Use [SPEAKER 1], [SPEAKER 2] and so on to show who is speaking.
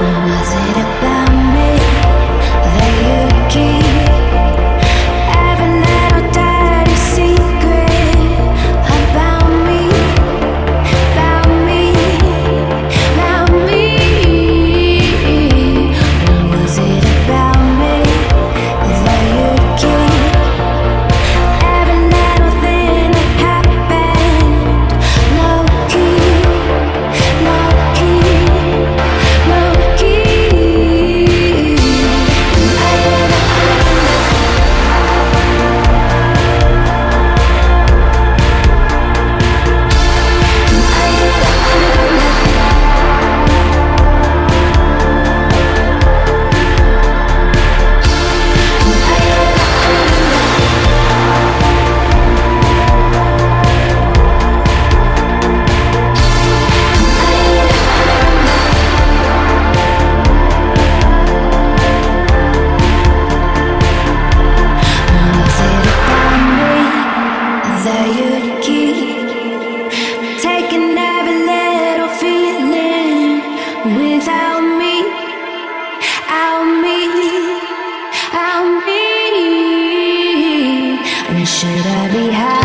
[SPEAKER 1] Was it about should I be high?